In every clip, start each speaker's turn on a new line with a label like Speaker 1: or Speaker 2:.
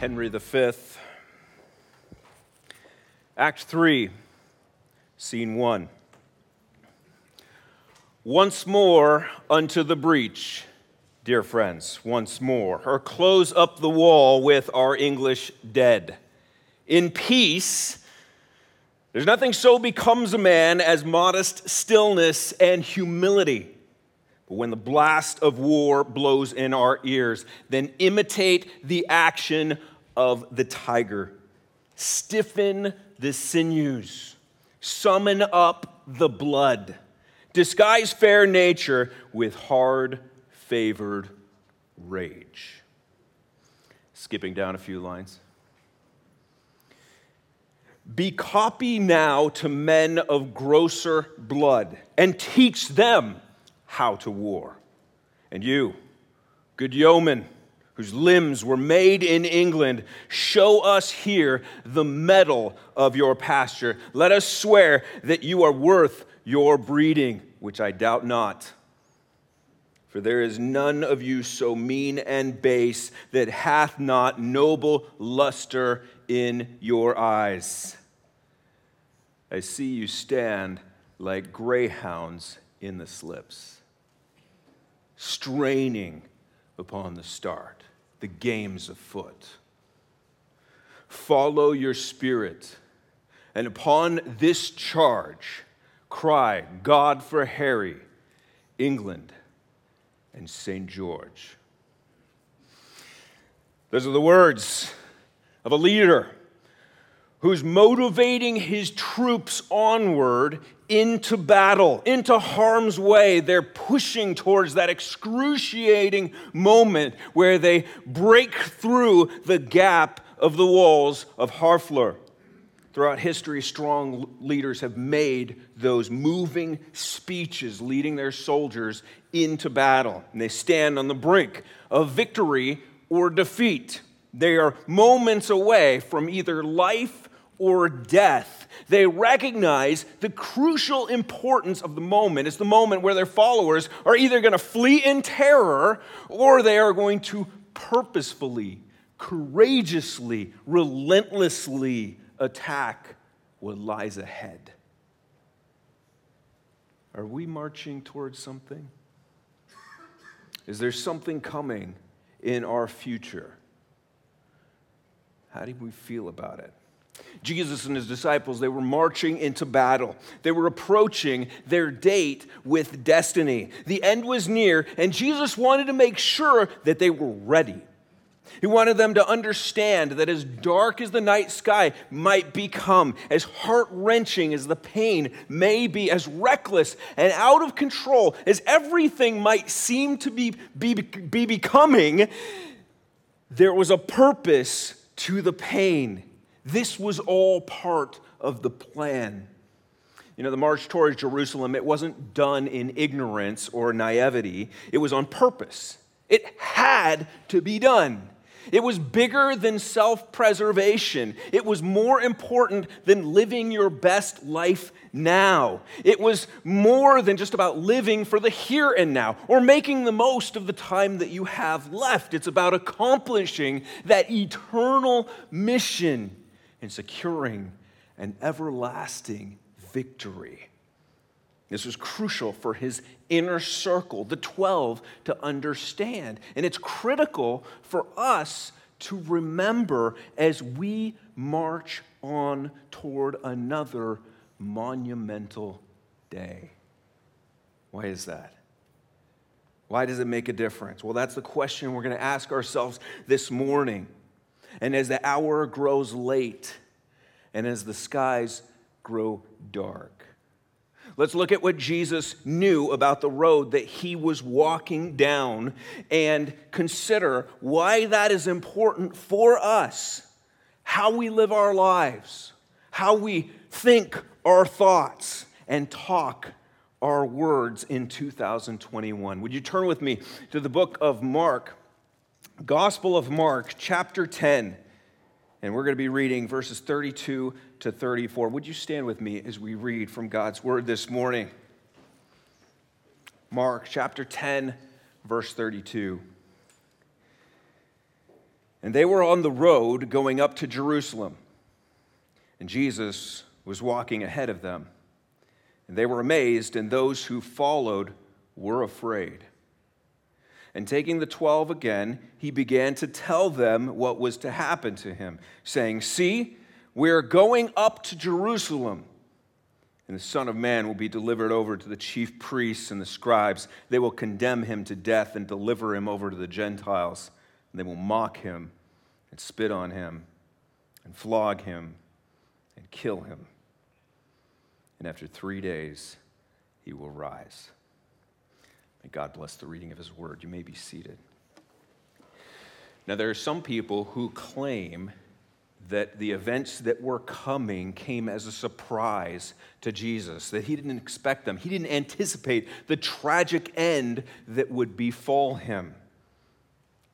Speaker 1: Henry V. Act 3, Scene 1. Once more unto the breach, dear friends, once more, or close up the wall with our English dead. In peace, there's nothing so becomes a man as modest stillness and humility. But when the blast of war blows in our ears, then imitate the action of the tiger. Stiffen the sinews, summon up the blood, disguise fair nature with hard favored rage. Skipping down a few lines. Be copy now to men of grosser blood and teach them how to war. And you, good yeoman, whose limbs were made in England, show us here the mettle of your pasture. Let us swear that you are worth your breeding, which I doubt not. For there is none of you so mean and base that hath not noble luster in your eyes. I see you stand like greyhounds in the slips straining upon the start, the game's afoot. Follow your spirit, and upon this charge, cry, God for Harry, England, and St. George. Those are the words of a leader who's motivating his troops onward into battle, into harm's way. They're pushing towards that excruciating moment where they break through the gap of the walls of Harfleur. Throughout history, strong leaders have made those moving speeches leading their soldiers into battle. And they stand on the brink of victory or defeat. They are moments away from either life or death. They recognize the crucial importance of the moment. It's the moment where their followers are either going to flee in terror or they are going to purposefully, courageously, relentlessly attack what lies ahead. Are we marching towards something? Is there something coming in our future? How do we feel about it? Jesus and his disciples, they were marching into battle. They were approaching their date with destiny. The end was near, and Jesus wanted to make sure that they were ready. He wanted them to understand that as dark as the night sky might become, as heart wrenching as the pain may be, as reckless and out of control as everything might seem to be, be, be becoming, there was a purpose to the pain this was all part of the plan. You know, the march towards Jerusalem, it wasn't done in ignorance or naivety, it was on purpose. It had to be done. It was bigger than self preservation. It was more important than living your best life now. It was more than just about living for the here and now or making the most of the time that you have left. It's about accomplishing that eternal mission in securing an everlasting victory. This was crucial for his inner circle, the 12, to understand. And it's critical for us to remember as we march on toward another monumental day. Why is that? Why does it make a difference? Well, that's the question we're going to ask ourselves this morning. And as the hour grows late and as the skies grow dark, let's look at what Jesus knew about the road that he was walking down and consider why that is important for us, how we live our lives, how we think our thoughts, and talk our words in 2021. Would you turn with me to the book of Mark? Gospel of Mark, chapter 10. And we're going to be reading verses 32 to 34. Would you stand with me as we read from God's word this morning? Mark chapter 10, verse 32. And they were on the road going up to Jerusalem. And Jesus was walking ahead of them. And they were amazed, and those who followed were afraid. And taking the twelve again, he began to tell them what was to happen to him, saying, See, we're going up to Jerusalem. And the Son of Man will be delivered over to the chief priests and the scribes. They will condemn him to death and deliver him over to the Gentiles. And they will mock him and spit on him and flog him and kill him. And after three days, he will rise. May God bless the reading of his word. You may be seated. Now, there are some people who claim that the events that were coming came as a surprise to Jesus, that he didn't expect them. He didn't anticipate the tragic end that would befall him.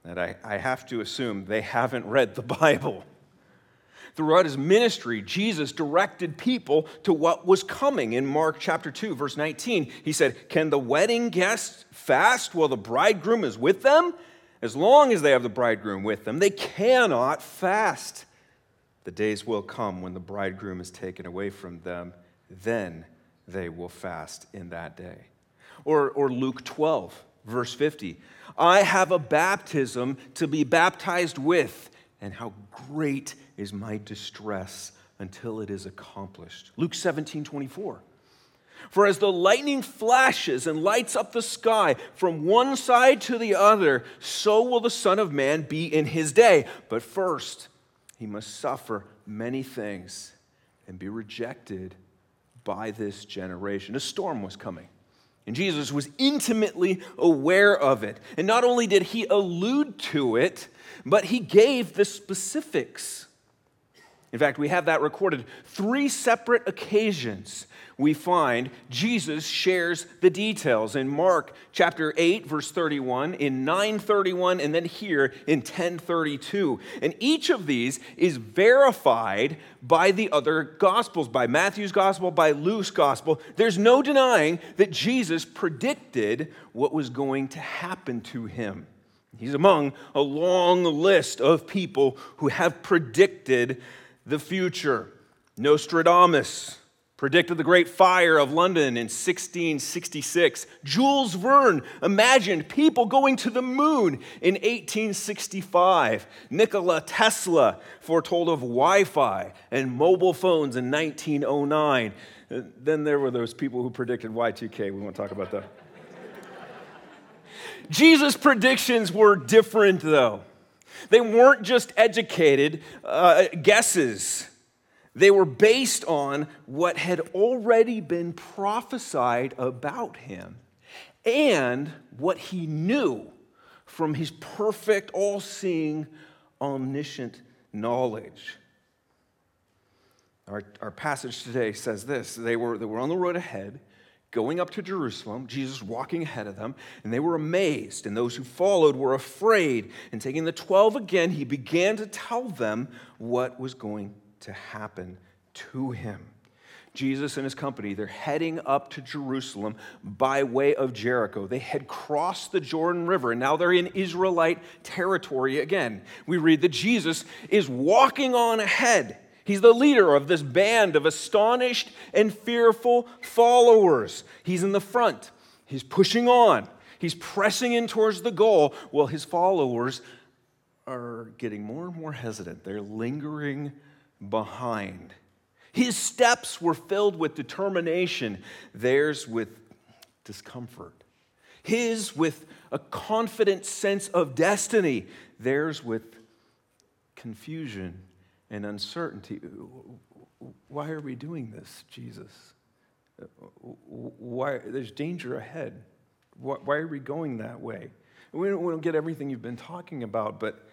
Speaker 1: That I, I have to assume they haven't read the Bible. Throughout his ministry, Jesus directed people to what was coming. In Mark chapter 2, verse 19, he said, Can the wedding guests fast while the bridegroom is with them? As long as they have the bridegroom with them, they cannot fast. The days will come when the bridegroom is taken away from them. Then they will fast in that day. Or, or Luke 12, verse 50. I have a baptism to be baptized with, and how great is my distress until it is accomplished. Luke 17, 24. For as the lightning flashes and lights up the sky from one side to the other, so will the Son of Man be in his day. But first, he must suffer many things and be rejected by this generation. A storm was coming. And Jesus was intimately aware of it. And not only did he allude to it, but he gave the specifics. In fact, we have that recorded three separate occasions we find Jesus shares the details in Mark chapter 8 verse 31, in 931 and then here in 1032. And each of these is verified by the other gospels, by Matthew's gospel, by Luke's gospel. There's no denying that Jesus predicted what was going to happen to him. He's among a long list of people who have predicted the future. Nostradamus, predicted the Great Fire of London in 1666. Jules Verne imagined people going to the moon in 1865. Nikola Tesla foretold of Wi Fi and mobile phones in 1909. Uh, then there were those people who predicted Y2K. We won't talk about that. Jesus' predictions were different, though. They weren't just educated uh, guesses. They were based on what had already been prophesied about him and what he knew from his perfect, all seeing, omniscient knowledge. Our, our passage today says this they were, they were on the road ahead, going up to Jerusalem, Jesus walking ahead of them, and they were amazed, and those who followed were afraid. And taking the twelve again, he began to tell them what was going to happen to him. Jesus and his company, they're heading up to Jerusalem by way of Jericho. They had crossed the Jordan River, and now they're in Israelite territory again. We read that Jesus is walking on ahead. He's the leader of this band of astonished and fearful followers. He's in the front, he's pushing on, he's pressing in towards the goal, while his followers are getting more and more hesitant. They're lingering behind. His steps were filled with determination, theirs with discomfort. His with a confident sense of destiny, theirs with confusion and uncertainty. Why are we doing this, Jesus? Why, there's danger ahead. Why, why are we going that way? We don't, we don't get everything you've been talking about, but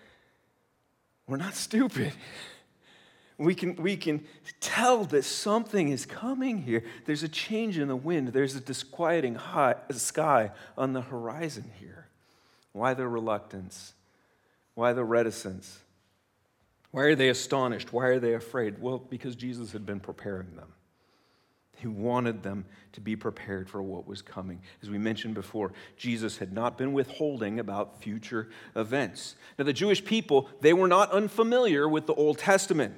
Speaker 1: we're not stupid. We can, we can tell that something is coming here. There's a change in the wind, there's a disquieting high, sky on the horizon here. Why the reluctance? Why the reticence? Why are they astonished? Why are they afraid? Well, because Jesus had been preparing them. He wanted them to be prepared for what was coming. As we mentioned before, Jesus had not been withholding about future events. Now, the Jewish people, they were not unfamiliar with the Old Testament.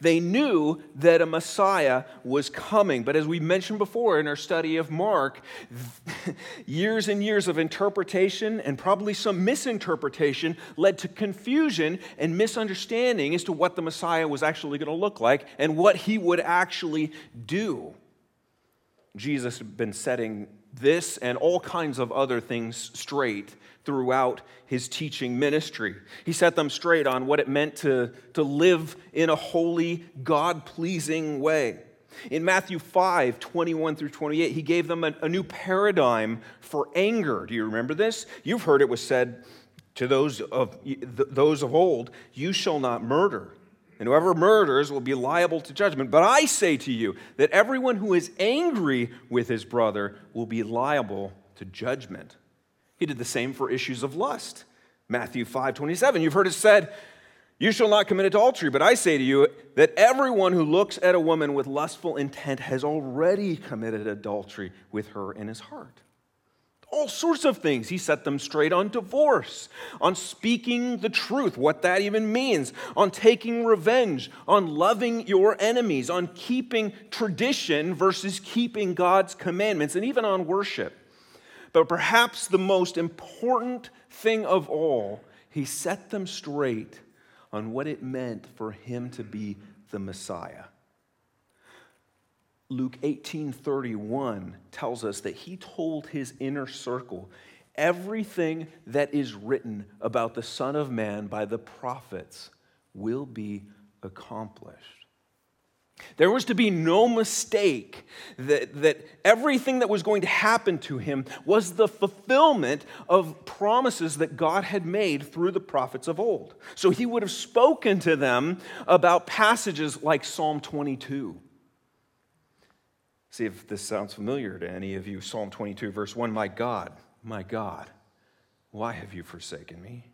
Speaker 1: They knew that a Messiah was coming. But as we mentioned before in our study of Mark, years and years of interpretation and probably some misinterpretation led to confusion and misunderstanding as to what the Messiah was actually going to look like and what he would actually do. Jesus had been setting this and all kinds of other things straight throughout his teaching ministry. He set them straight on what it meant to, to live in a holy, God pleasing way. In Matthew 5, 21 through 28, he gave them a, a new paradigm for anger. Do you remember this? You've heard it was said to those of, those of old, You shall not murder and whoever murders will be liable to judgment. But I say to you that everyone who is angry with his brother will be liable to judgment. He did the same for issues of lust. Matthew 5 27, you've heard it said, You shall not commit adultery, but I say to you that everyone who looks at a woman with lustful intent has already committed adultery with her in his heart all sorts of things. He set them straight on divorce, on speaking the truth, what that even means, on taking revenge, on loving your enemies, on keeping tradition versus keeping God's commandments, and even on worship. But perhaps the most important thing of all, he set them straight on what it meant for him to be the Messiah. Luke 18:31 tells us that he told his inner circle everything that is written about the son of man by the prophets will be accomplished. There was to be no mistake that, that everything that was going to happen to him was the fulfillment of promises that God had made through the prophets of old. So he would have spoken to them about passages like Psalm 22 See if this sounds familiar to any of you. Psalm 22, verse 1 My God, my God, why have you forsaken me?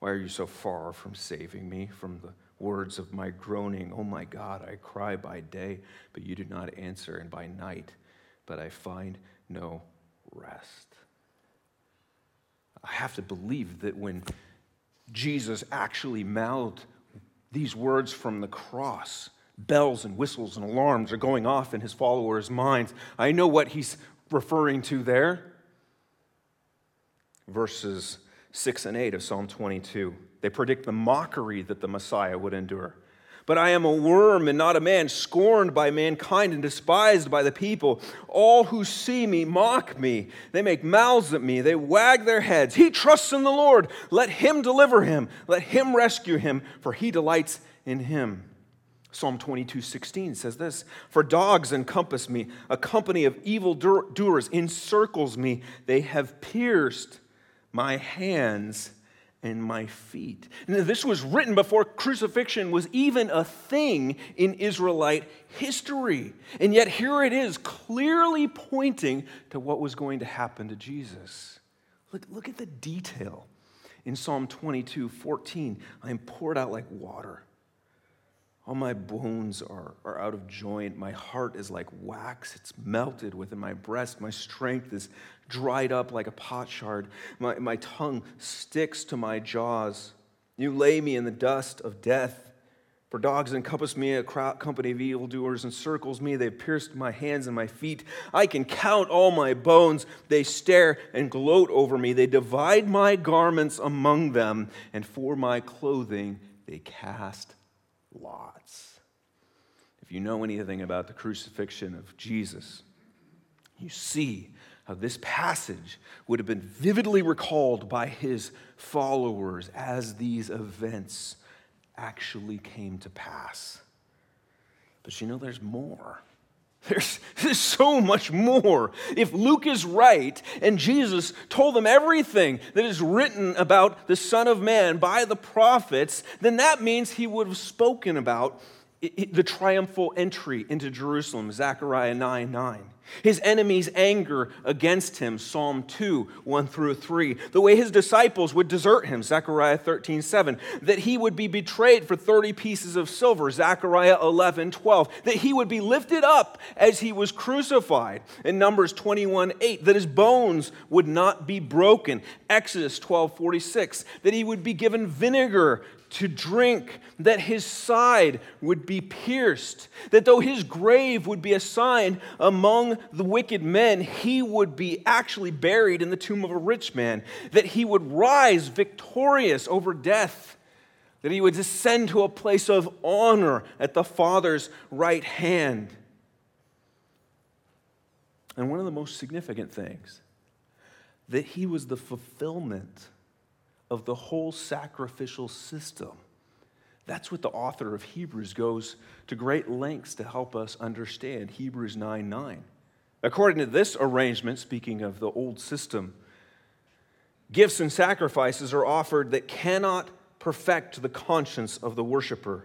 Speaker 1: Why are you so far from saving me from the words of my groaning? Oh my God, I cry by day, but you do not answer, and by night, but I find no rest. I have to believe that when Jesus actually mouthed these words from the cross, bells and whistles and alarms are going off in his followers' minds. I know what he's referring to there. Verses 6 and 8 of Psalm 22. They predict the mockery that the Messiah would endure. But I am a worm and not a man, scorned by mankind and despised by the people. All who see me mock me. They make mouths at me. They wag their heads. He trusts in the Lord. Let him deliver him. Let him rescue him, for he delights in him. Psalm 22, 16 says this For dogs encompass me, a company of evil doers encircles me. They have pierced my hands and my feet. This was written before crucifixion was even a thing in Israelite history. And yet, here it is, clearly pointing to what was going to happen to Jesus. Look, look at the detail in Psalm 22, 14. I am poured out like water. All my bones are, are out of joint. My heart is like wax. It's melted within my breast. My strength is dried up like a potsherd. My, my tongue sticks to my jaws. You lay me in the dust of death. For dogs encompass me, a crowd, company of evildoers encircles me. They've pierced my hands and my feet. I can count all my bones. They stare and gloat over me. They divide my garments among them, and for my clothing they cast lots. If you know anything about the crucifixion of Jesus, you see how this passage would have been vividly recalled by his followers as these events actually came to pass. But you know, there's more. There's, there's so much more. If Luke is right and Jesus told them everything that is written about the Son of Man by the prophets, then that means he would have spoken about the triumphal entry into Jerusalem, Zechariah 9 9. his enemies' anger against him, Psalm 2, 1 through 3. The way his disciples would desert him, Zechariah 13, 7. That he would be betrayed for 30 pieces of silver, Zechariah 11, 12. That he would be lifted up as he was crucified, in Numbers 21, 8. That his bones would not be broken, Exodus 12, 46. That he would be given vinegar to drink, that his side would be pierced, that though his grave would be assigned among the wicked men, he would be actually buried in the tomb of a rich man, that he would rise victorious over death, that he would descend to a place of honor at the Father's right hand. And one of the most significant things, that he was the fulfillment of the whole sacrificial system. That's what the author of Hebrews goes to great lengths to help us understand Hebrews 9 9. According to this arrangement, speaking of the old system, gifts and sacrifices are offered that cannot perfect the conscience of the worshiper.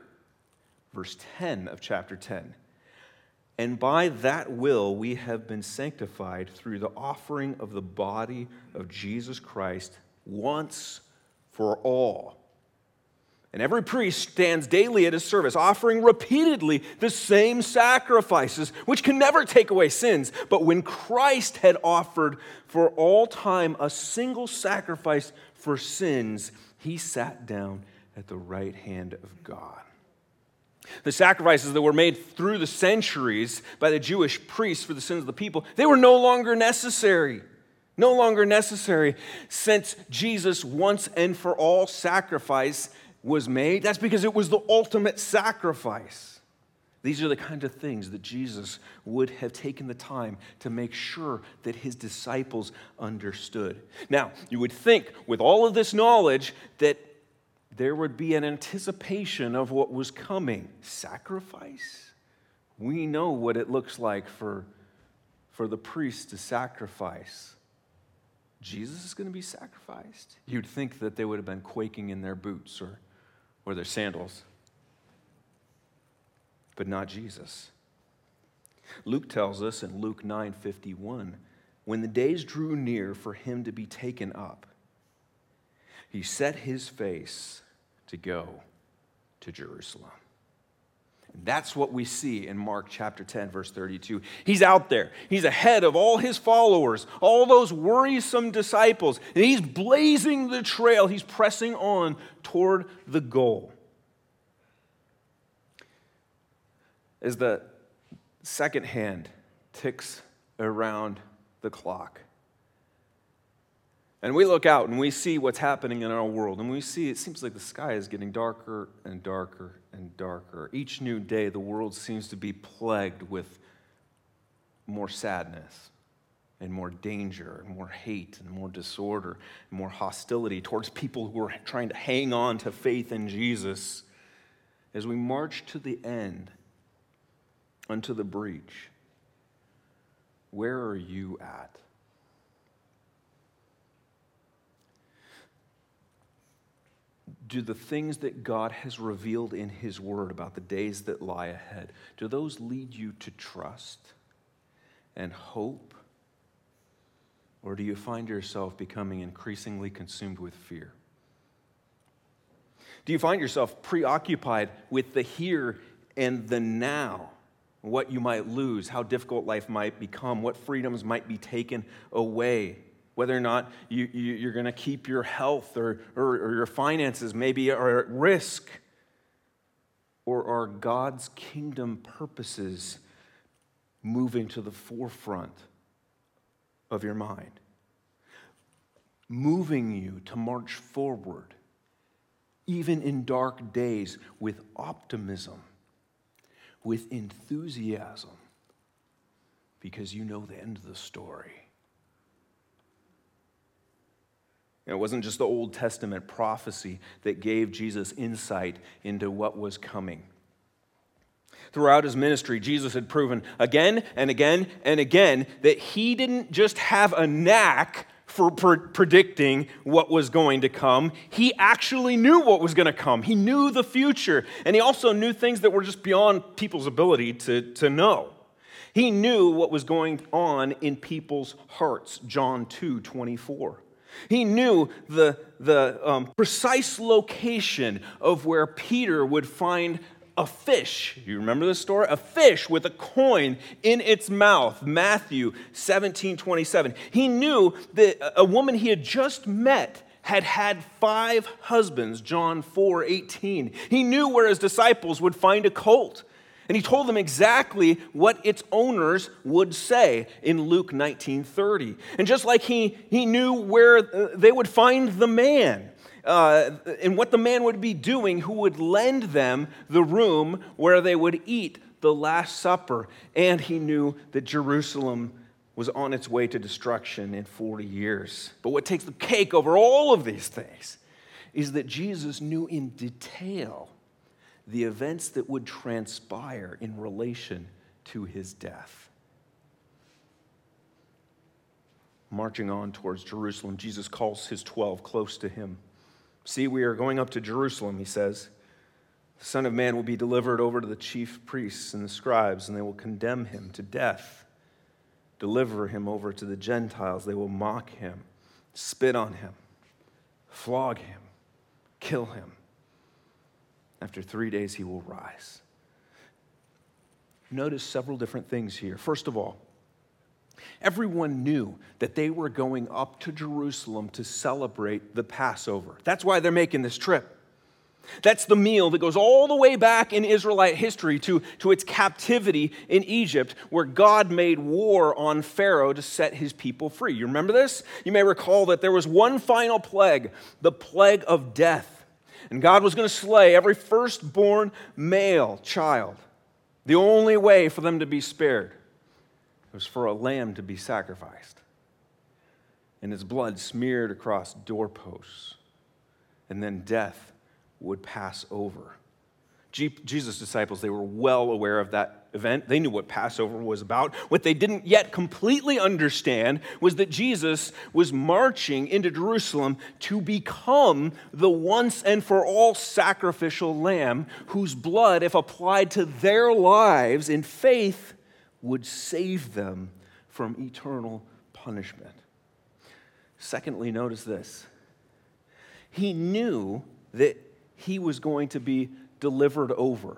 Speaker 1: verse 10 of chapter 10. And by that will we have been sanctified through the offering of the body of Jesus Christ once for all. And every priest stands daily at his service, offering repeatedly the same sacrifices, which can never take away sins. But when Christ had offered for all time a single sacrifice for sins, he sat down at the right hand of God. The sacrifices that were made through the centuries by the Jewish priests for the sins of the people, they were no longer necessary. No longer necessary since Jesus once and for all sacrifice was made. That's because it was the ultimate sacrifice. These are the kind of things that Jesus would have taken the time to make sure that his disciples understood. Now, you would think, with all of this knowledge, that there would be an anticipation of what was coming sacrifice. We know what it looks like for, for the priest to sacrifice. Jesus is going to be sacrificed. You'd think that they would have been quaking in their boots or, or their sandals, but not Jesus. Luke tells us in Luke 9 51 when the days drew near for him to be taken up, he set his face to go to Jerusalem. And that's what we see in Mark chapter 10, verse 32. He's out there. He's ahead of all his followers, all those worrisome disciples, and he's blazing the trail. He's pressing on toward the goal. As the second hand ticks around the clock, and we look out and we see what's happening in our world, and we see it seems like the sky is getting darker and darker and darker. Each new day, the world seems to be plagued with more sadness and more danger and more hate and more disorder and more hostility towards people who are trying to hang on to faith in Jesus. As we march to the end, unto the breach, where are you at? Do the things that God has revealed in His Word about the days that lie ahead, do those lead you to trust and hope? Or do you find yourself becoming increasingly consumed with fear? Do you find yourself preoccupied with the here and the now? What you might lose, how difficult life might become, what freedoms might be taken away? Whether or not you, you, are going to keep your health or, or, or your finances maybe are at risk, or are God's kingdom purposes moving to the forefront of your mind? Moving you to march forward, even in dark days, with optimism, with enthusiasm, because you know the end of the story. It wasn't just the Old Testament prophecy that gave Jesus insight into what was coming. Throughout his ministry, Jesus had proven again and again and again that he didn't just have a knack for predicting what was going to come. He actually knew what was going to come. He knew the future. And he also knew things that were just beyond people's ability to, to know. He knew what was going on in people's hearts. John 2 24. He knew the, the um, precise location of where Peter would find a fish. You remember this story? A fish with a coin in its mouth. Matthew 17 27. He knew that a woman he had just met had had five husbands, John 4 18. He knew where his disciples would find a colt. And he told them exactly what its owners would say in Luke 19:30. And just like he, he knew where uh, they would find the man uh, and what the man would be doing who would lend them the room where they would eat the Last Supper. And he knew that Jerusalem was on its way to destruction in 40 years. But what takes the cake over all of these things is that Jesus knew in detail the events that would transpire in relation to his death. Marching on towards Jerusalem, Jesus calls his 12 close to him. See, we are going up to Jerusalem, he says. The Son of Man will be delivered over to the chief priests and the scribes, and they will condemn him to death, deliver him over to the Gentiles. They will mock him, spit on him, flog him, kill him after three days, he will rise. Notice several different things here. First of all, everyone knew that they were going up to Jerusalem to celebrate the Passover. That's why they're making this trip. That's the meal that goes all the way back in Israelite history to, to its captivity in Egypt, where God made war on Pharaoh to set his people free. You remember this? You may recall that there was one final plague, the plague of death. And God was going to slay every firstborn male child. The only way for them to be spared was for a lamb to be sacrificed and its blood smeared across doorposts. And then death would pass over. Jesus' disciples, they were well aware of that event. They knew what Passover was about. What they didn't yet completely understand was that Jesus was marching into Jerusalem to become the once and for all sacrificial lamb whose blood, if applied to their lives in faith, would save them from eternal punishment. Secondly, notice this. He knew that he was going to be delivered over.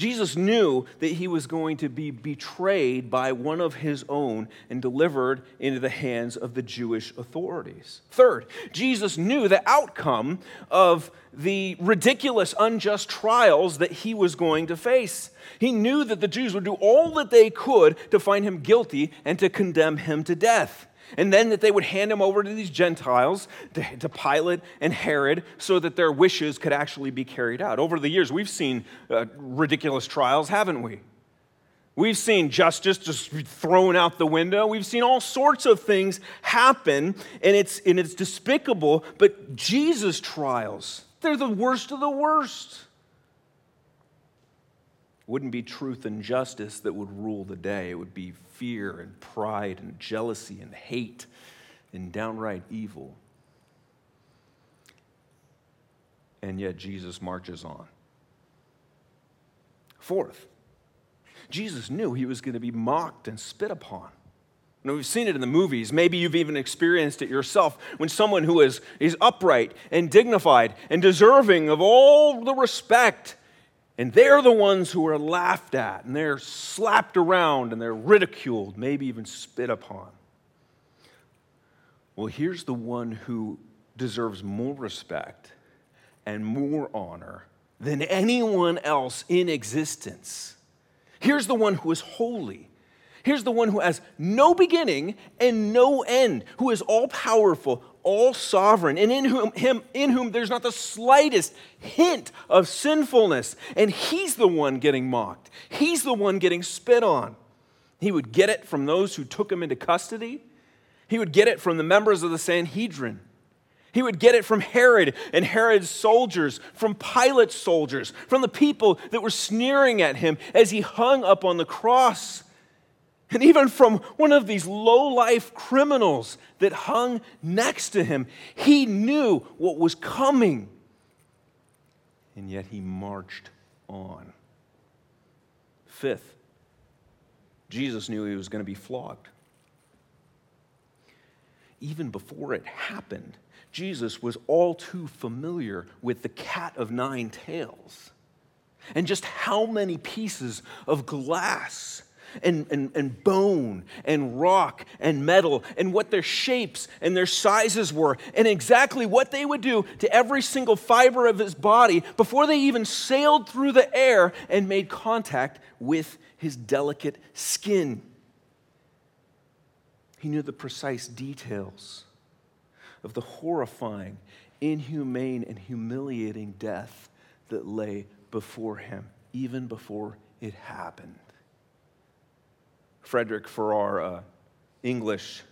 Speaker 1: Jesus knew that he was going to be betrayed by one of his own and delivered into the hands of the Jewish authorities. Third, Jesus knew the outcome of the ridiculous, unjust trials that he was going to face. He knew that the Jews would do all that they could to find him guilty and to condemn him to death and then that they would hand him over to these Gentiles, to, to, Pilate and Herod, so that their wishes could actually be carried out. Over the years, we've seen uh, ridiculous trials, haven't we? We've seen justice just thrown out the window. We've seen all sorts of things happen, and it's, and it's despicable. But Jesus' trials, they're the worst of the worst wouldn't be truth and justice that would rule the day. It would be fear and pride and jealousy and hate and downright evil. And yet Jesus marches on. Fourth, Jesus knew he was going to be mocked and spit upon. You know, we've seen it in the movies. Maybe you've even experienced it yourself when someone who is, is upright and dignified and deserving of all the respect and they're the ones who are laughed at, and they're slapped around, and they're ridiculed, maybe even spit upon. Well, here's the one who deserves more respect and more honor than anyone else in existence. Here's the one who is holy. Here's the one who has no beginning and no end, who is all powerful, all sovereign, and in whom, him, in whom there's not the slightest hint of sinfulness. And he's the one getting mocked, he's the one getting spit on. He would get it from those who took him into custody. He would get it from the members of the Sanhedrin. He would get it from Herod and Herod's soldiers, from Pilate's soldiers, from the people that were sneering at him as he hung up on the cross, and even from one of these low life criminals that hung next to him. He knew what was coming, and yet he marched on. Fifth, Jesus knew he was going to be flogged. Even before it happened, Jesus was all too familiar with the cat of nine tails and just how many pieces of glass and, and, and bone and rock and metal and what their shapes and their sizes were and exactly what they would do to every single fiber of his body before they even sailed through the air and made contact with his delicate skin. He knew the precise details of the horrifying, inhumane, and humiliating death that lay before him, even before it happened. Frederick Farrar, uh, English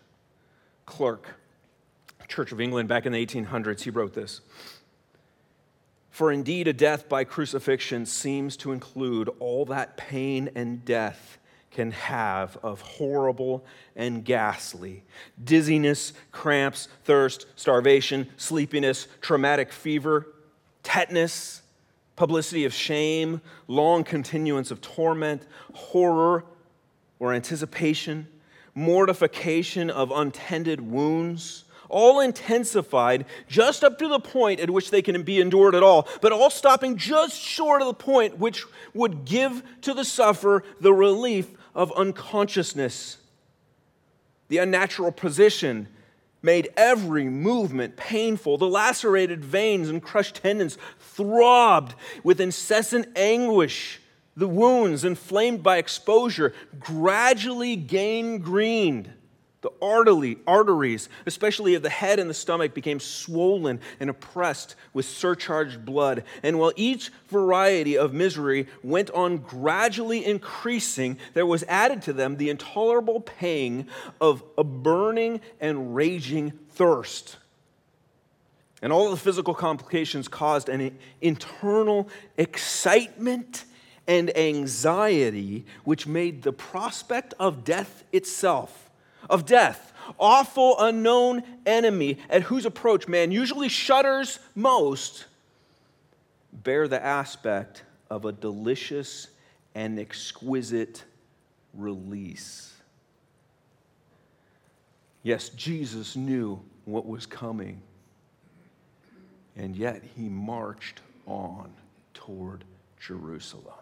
Speaker 1: clerk, Church of England back in the 1800s, he wrote this. For indeed, a death by crucifixion seems to include all that pain and death can have of horrible and ghastly dizziness, cramps, thirst, starvation, sleepiness, traumatic fever, tetanus, publicity of shame, long continuance of torment, horror or anticipation, mortification of untended wounds all intensified just up to the point at which they can be endured at all, but all stopping just short of the point which would give to the sufferer the relief of unconsciousness. The unnatural position made every movement painful. The lacerated veins and crushed tendons throbbed with incessant anguish. The wounds, inflamed by exposure, gradually gangrened. The artery, arteries, especially of the head and the stomach, became swollen and oppressed with surcharged blood. And while each variety of misery went on gradually increasing, there was added to them the intolerable pang of a burning and raging thirst. And all of the physical complications caused an internal excitement and anxiety, which made the prospect of death itself of death, awful unknown enemy at whose approach man usually shudders most, bear the aspect of a delicious and exquisite release. Yes, Jesus knew what was coming, and yet he marched on toward Jerusalem.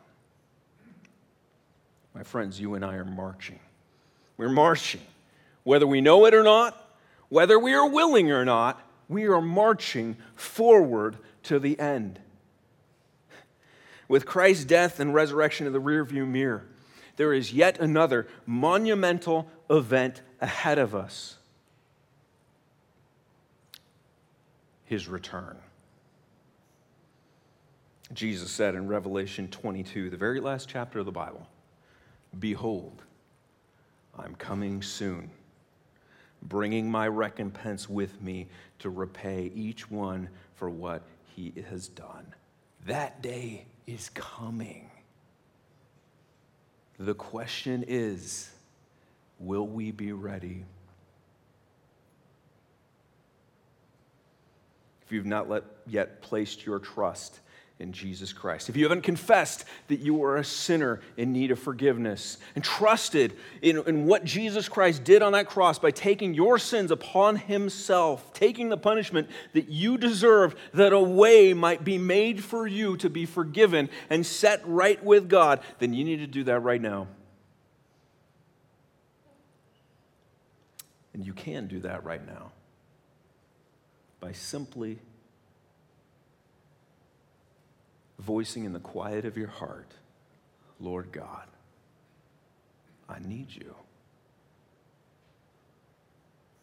Speaker 1: My friends, you and I are marching. We're marching whether we know it or not, whether we are willing or not, we are marching forward to the end. With Christ's death and resurrection in the rearview mirror, there is yet another monumental event ahead of us his return. Jesus said in Revelation 22, the very last chapter of the Bible Behold, I'm coming soon bringing my recompense with me to repay each one for what he has done. That day is coming. The question is will we be ready? If you've not yet placed your trust in Jesus Christ. If you haven't confessed that you are a sinner in need of forgiveness and trusted in, in, what Jesus Christ did on that cross by taking your sins upon himself, taking the punishment that you deserve, that a way might be made for you to be forgiven and set right with God, then you need to do that right now. And you can do that right now by simply voicing in the quiet of your heart, Lord God, I need you.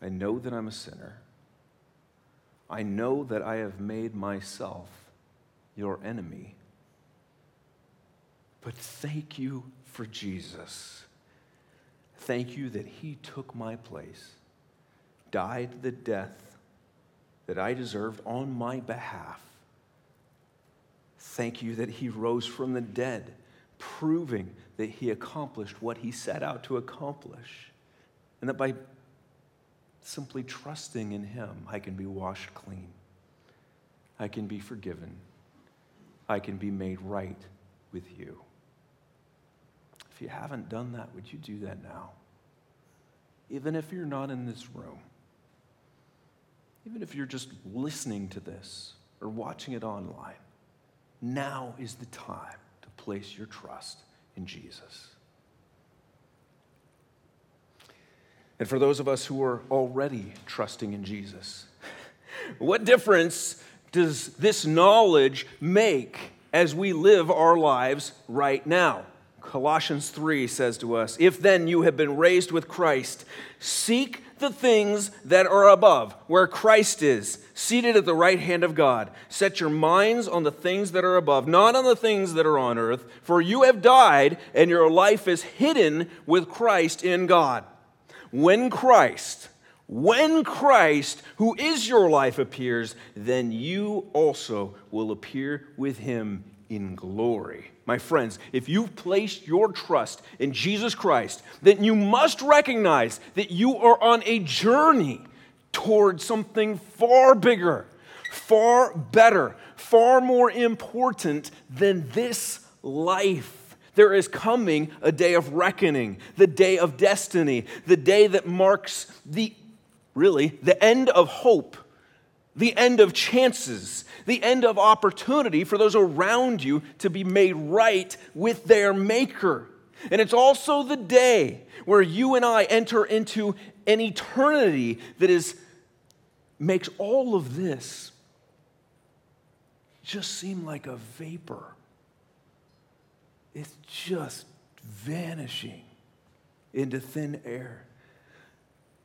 Speaker 1: I know that I'm a sinner. I know that I have made myself your enemy. But thank you for Jesus Thank you that he took my place, died the death that I deserved on my behalf. Thank you that he rose from the dead, proving that he accomplished what he set out to accomplish. And that by simply trusting in him, I can be washed clean. I can be forgiven. I can be made right with you. If you haven't done that, would you do that now? Even if you're not in this room, even if you're just listening to this or watching it online, now is the time to place your trust in Jesus. And for those of us who are already trusting in Jesus, what difference does this knowledge make as we live our lives right now? Colossians 3 says to us, If then you have been raised with Christ, seek the things that are above, where Christ is, seated at the right hand of God. Set your minds on the things that are above, not on the things that are on earth, for you have died, and your life is hidden with Christ in God. When Christ, when Christ, who is your life, appears, then you also will appear with him in glory. My friends, if you've placed your trust in Jesus Christ, then you must recognize that you are on a journey towards something far bigger, far better, far more important than this life. There is coming a day of reckoning, the day of destiny, the day that marks the really the end of hope the end of chances, the end of opportunity for those around you to be made right with their Maker. And it's also the day where you and I enter into an eternity that is, makes all of this just seem like a vapor. It's just vanishing into thin air.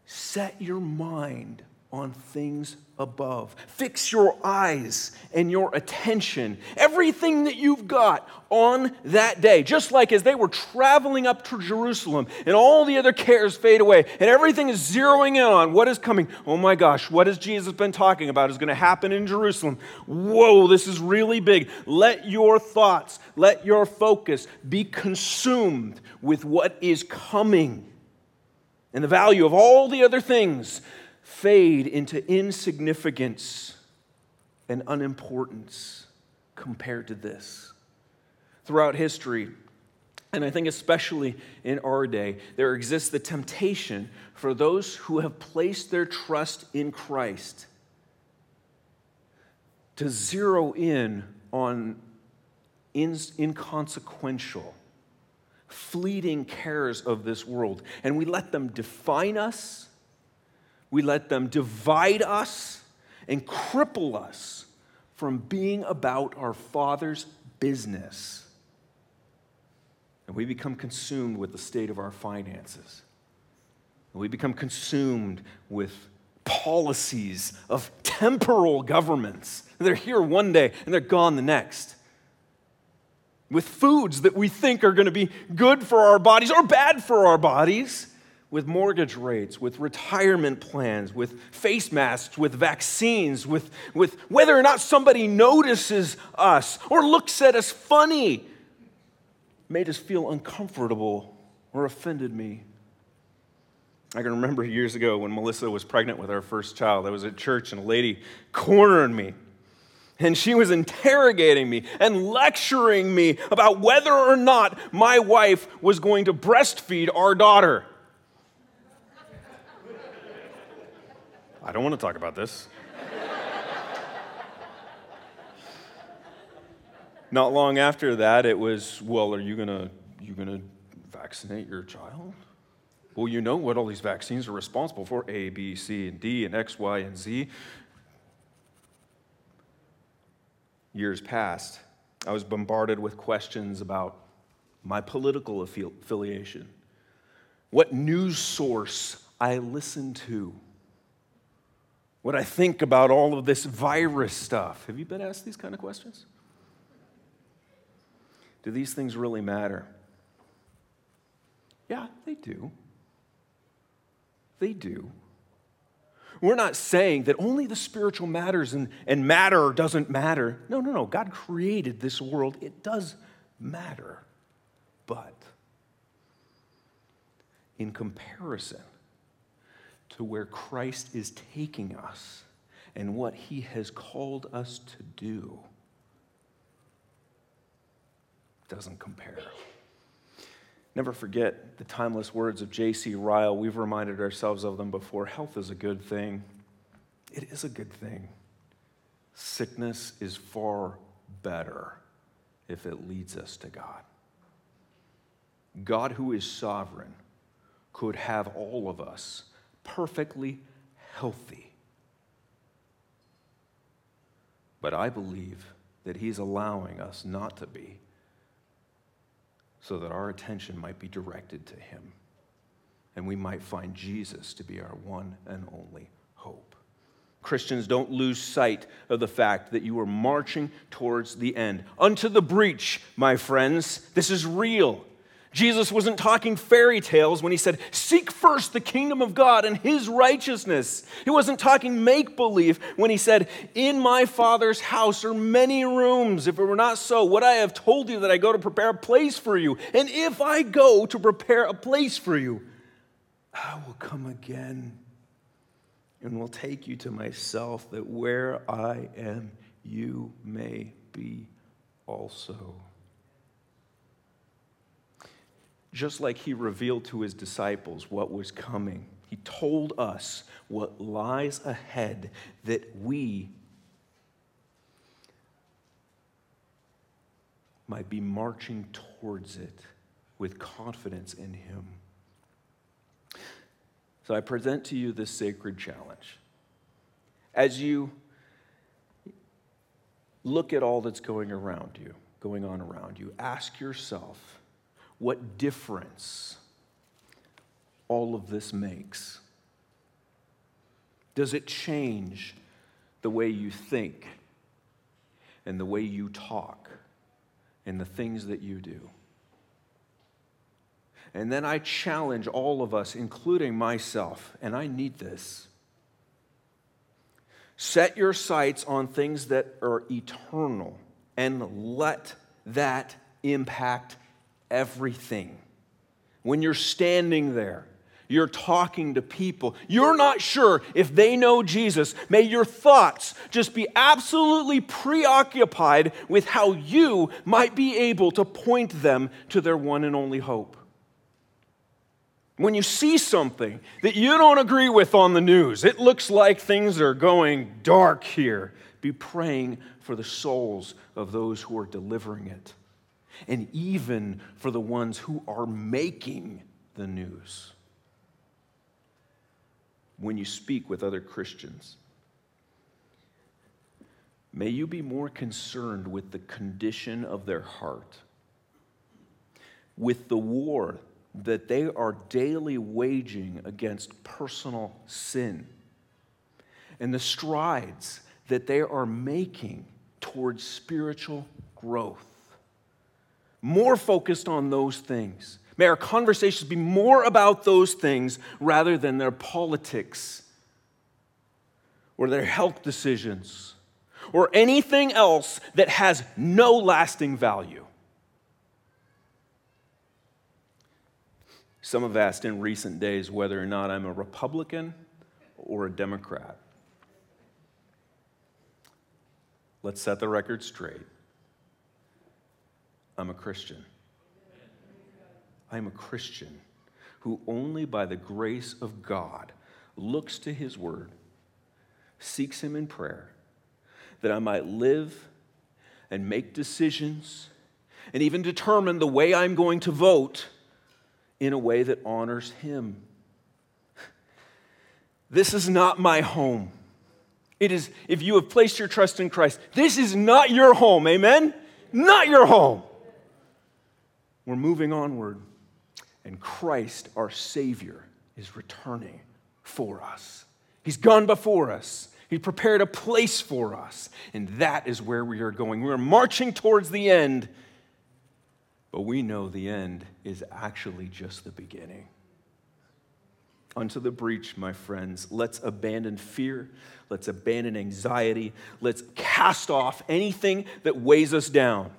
Speaker 1: Set your mind on things above. Fix your eyes and your attention, everything that you've got on that day. Just like as they were traveling up to Jerusalem and all the other cares fade away and everything is zeroing in on what is coming. Oh my gosh, what has Jesus been talking about is going to happen in Jerusalem? Whoa, this is really big. Let your thoughts, let your focus be consumed with what is coming and the value of all the other things fade into insignificance and unimportance compared to this. Throughout history, and I think especially in our day, there exists the temptation for those who have placed their trust in Christ to zero in on inconsequential, fleeting cares of this world. And we let them define us we let them divide us and cripple us from being about our Father's business. And we become consumed with the state of our finances. And we become consumed with policies of temporal governments. They're here one day and they're gone the next. With foods that we think are going to be good for our bodies or bad for our bodies with mortgage rates, with retirement plans, with face masks, with vaccines, with, with whether or not somebody notices us or looks at us funny, made us feel uncomfortable or offended me. I can remember years ago when Melissa was pregnant with our first child. I was at church and a lady cornered me. And she was interrogating me and lecturing me about whether or not my wife was going to breastfeed our daughter. I don't want to talk about this. Not long after that, it was, well, are you going to you going to vaccinate your child? Well, you know what all these vaccines are responsible for A, B, C, and D, and X, Y, and Z. Years passed. I was bombarded with questions about my political affiliation, what news source I listened to what I think about all of this virus stuff. Have you been asked these kind of questions? Do these things really matter? Yeah, they do. They do. We're not saying that only the spiritual matters and, and matter doesn't matter. No, no, no. God created this world. It does matter. But in comparison to where Christ is taking us and what he has called us to do, doesn't compare. Never forget the timeless words of J.C. Ryle. We've reminded ourselves of them before. Health is a good thing. It is a good thing. Sickness is far better if it leads us to God. God, who is sovereign, could have all of us perfectly healthy. But I believe that He's allowing us not to be so that our attention might be directed to Him and we might find Jesus to be our one and only hope. Christians, don't lose sight of the fact that you are marching towards the end. Unto the breach, my friends. This is real. Jesus wasn't talking fairy tales when he said, Seek first the kingdom of God and his righteousness. He wasn't talking make believe when he said, In my Father's house are many rooms. If it were not so, would I have told you that I go to prepare a place for you? And if I go to prepare a place for you, I will come again and will take you to myself, that where I am, you may be also just like he revealed to his disciples what was coming. He told us what lies ahead that we might be marching towards it with confidence in him. So I present to you this sacred challenge. As you look at all that's going around you, going on around you, ask yourself, what difference all of this makes. Does it change the way you think and the way you talk and the things that you do? And then I challenge all of us, including myself, and I need this. Set your sights on things that are eternal and let that impact everything. When you're standing there, you're talking to people, you're not sure if they know Jesus. May your thoughts just be absolutely preoccupied with how you might be able to point them to their one and only hope. When you see something that you don't agree with on the news, it looks like things are going dark here. Be praying for the souls of those who are delivering it and even for the ones who are making the news. When you speak with other Christians, may you be more concerned with the condition of their heart, with the war that they are daily waging against personal sin, and the strides that they are making towards spiritual growth more focused on those things. May our conversations be more about those things rather than their politics or their health decisions or anything else that has no lasting value. Some have asked in recent days whether or not I'm a Republican or a Democrat. Let's set the record straight. I'm a Christian. I'm a Christian who only by the grace of God looks to his word, seeks him in prayer, that I might live and make decisions and even determine the way I'm going to vote in a way that honors him. This is not my home. It is, if you have placed your trust in Christ, this is not your home, amen? Not your home. We're moving onward, and Christ, our Savior, is returning for us. He's gone before us. He prepared a place for us, and that is where we are going. We're marching towards the end, but we know the end is actually just the beginning. unto the breach, my friends. Let's abandon fear. Let's abandon anxiety. Let's cast off anything that weighs us down,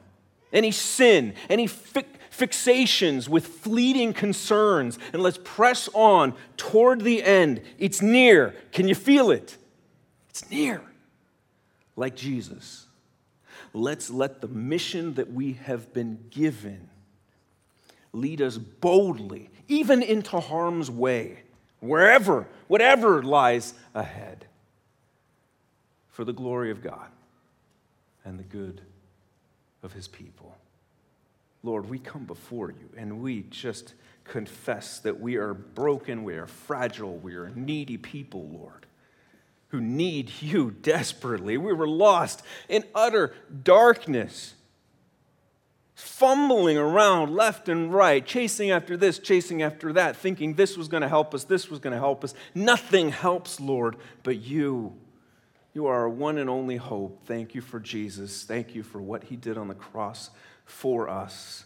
Speaker 1: any sin, any fi- fixations with fleeting concerns, and let's press on toward the end. It's near. Can you feel it? It's near. Like Jesus. Let's let the mission that we have been given lead us boldly, even into harm's way, wherever, whatever lies ahead, for the glory of God and the good of his people. Lord, we come before you and we just confess that we are broken, we are fragile, we are needy people, Lord, who need you desperately. We were lost in utter darkness fumbling around left and right, chasing after this, chasing after that, thinking this was going to help us, this was going to help us. Nothing helps, Lord, but you. You are our one and only hope. Thank you for Jesus. Thank you for what he did on the cross for us.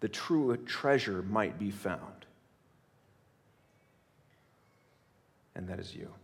Speaker 1: The true treasure might be found, and that is you.